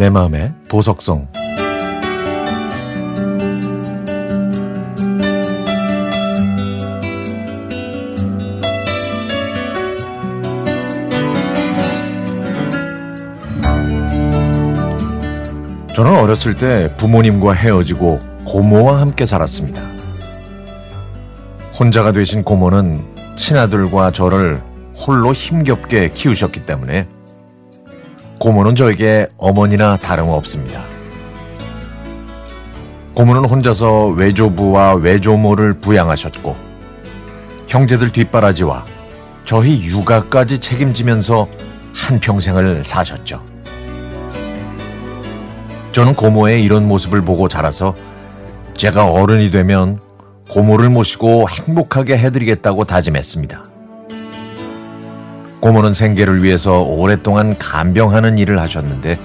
내 마음의 보석성 저는 어렸을 때 부모님과 헤어지고 고모와 함께 살았습니다. 혼자가 되신 고모는 친아들과 저를 홀로 힘겹게 키우셨기 때문에 고모는 저에게 어머니나 다름없습니다. 고모는 혼자서 외조부와 외조모를 부양하셨고 형제들 뒷바라지와 저희 육아까지 책임지면서 한평생을 사셨죠. 저는 고모의 이런 모습을 보고 자라서 제가 어른이 되면 고모를 모시고 행복하게 해드리겠다고 다짐했습니다. 고모는 생계를 위해서 오랫동안 간병하는 일을 하셨는데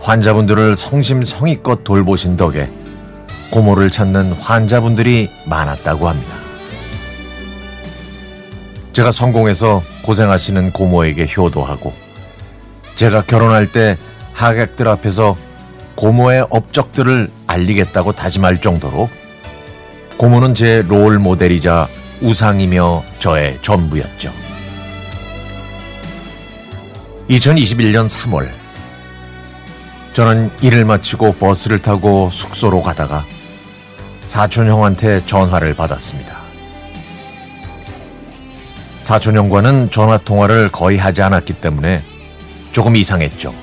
환자분들을 성심성의껏 돌보신 덕에 고모를 찾는 환자분들이 많았다고 합니다. 제가 성공해서 고생하시는 고모에게 효도하고 제가 결혼할 때 하객들 앞에서 고모의 업적들을 알리겠다고 다짐할 정도로 고모는 제 롤 모델이자 우상이며 저의 전부였죠. 2021년 3월 저는 일을 마치고 버스를 타고 숙소로 가다가 사촌 형한테 전화를 받았습니다. 사촌 형과는 전화 통화를 거의 하지 않았기 때문에 조금 이상했죠.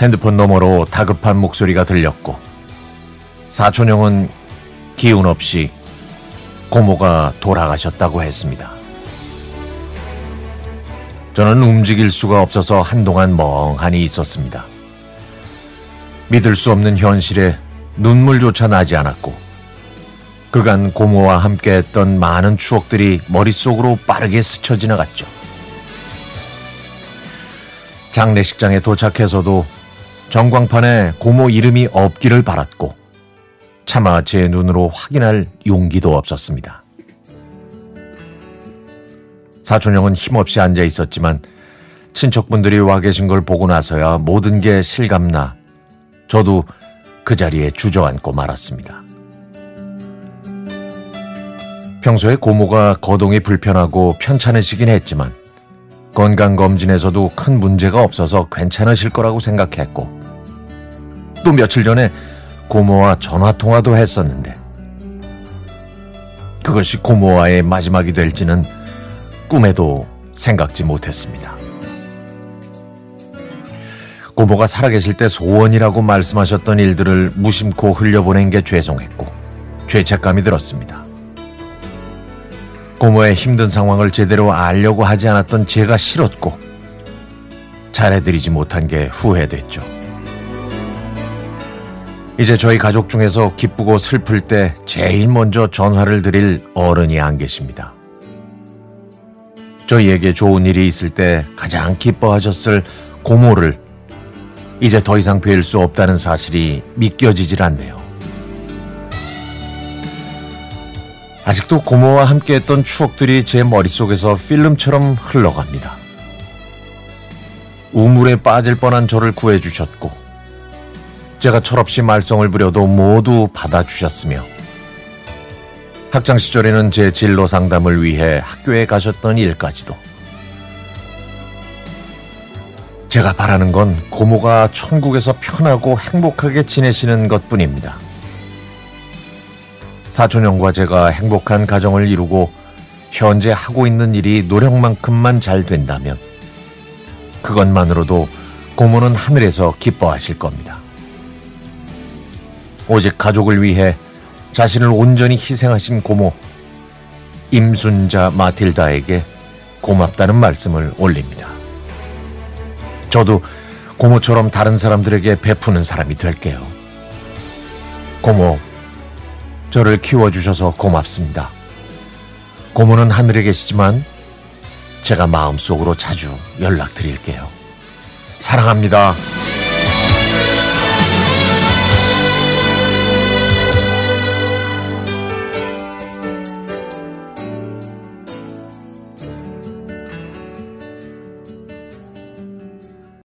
핸드폰 너머로 다급한 목소리가 들렸고 사촌 형은 기운 없이 고모가 돌아가셨다고 했습니다. 저는 움직일 수가 없어서 한동안 멍하니 있었습니다. 믿을 수 없는 현실에 눈물조차 나지 않았고, 그간 고모와 함께 했던 많은 추억들이 머릿속으로 빠르게 스쳐 지나갔죠. 장례식장에 도착해서도 전광판에 고모 이름이 없기를 바랐고, 차마 제 눈으로 확인할 용기도 없었습니다. 사촌형은 힘없이 앉아 있었지만 친척분들이 와 계신 걸 보고 나서야 모든 게 실감나 저도 그 자리에 주저앉고 말았습니다. 평소에 고모가 거동이 불편하고 편찮으시긴 했지만 건강검진에서도 큰 문제가 없어서 괜찮으실 거라고 생각했고 또 며칠 전에 고모와 전화통화도 했었는데 그것이 고모와의 마지막이 될지는 꿈에도 생각지 못했습니다. 고모가 살아계실 때 소원이라고 말씀하셨던 일들을 무심코 흘려보낸 게 죄송했고 죄책감이 들었습니다. 고모의 힘든 상황을 제대로 알려고 하지 않았던 제가 싫었고 잘해드리지 못한 게 후회됐죠. 이제 저희 가족 중에서 기쁘고 슬플 때 제일 먼저 전화를 드릴 어른이 안 계십니다. 저희에게 좋은 일이 있을 때 가장 기뻐하셨을 고모를 이제 더 이상 뵐 수 없다는 사실이 믿겨지질 않네요. 아직도 고모와 함께했던 추억들이 제 머릿속에서 필름처럼 흘러갑니다. 우물에 빠질 뻔한 저를 구해주셨고, 제가 철없이 말썽을 부려도 모두 받아주셨으며, 학창 시절에는 제 진로 상담을 위해 학교에 가셨던 일까지도. 제가 바라는 건 고모가 천국에서 편하고 행복하게 지내시는 것 뿐입니다. 사촌형과 제가 행복한 가정을 이루고 현재 하고 있는 일이 노력만큼만 잘 된다면 그것만으로도 고모는 하늘에서 기뻐하실 겁니다. 오직 가족을 위해 자신을 온전히 희생하신 고모 임순자 마틸다에게 고맙다는 말씀을 올립니다. 저도 고모처럼 다른 사람들에게 베푸는 사람이 될게요. 고모, 저를 키워주셔서 고맙습니다. 고모는 하늘에 계시지만 제가 마음속으로 자주 연락드릴게요. 사랑합니다.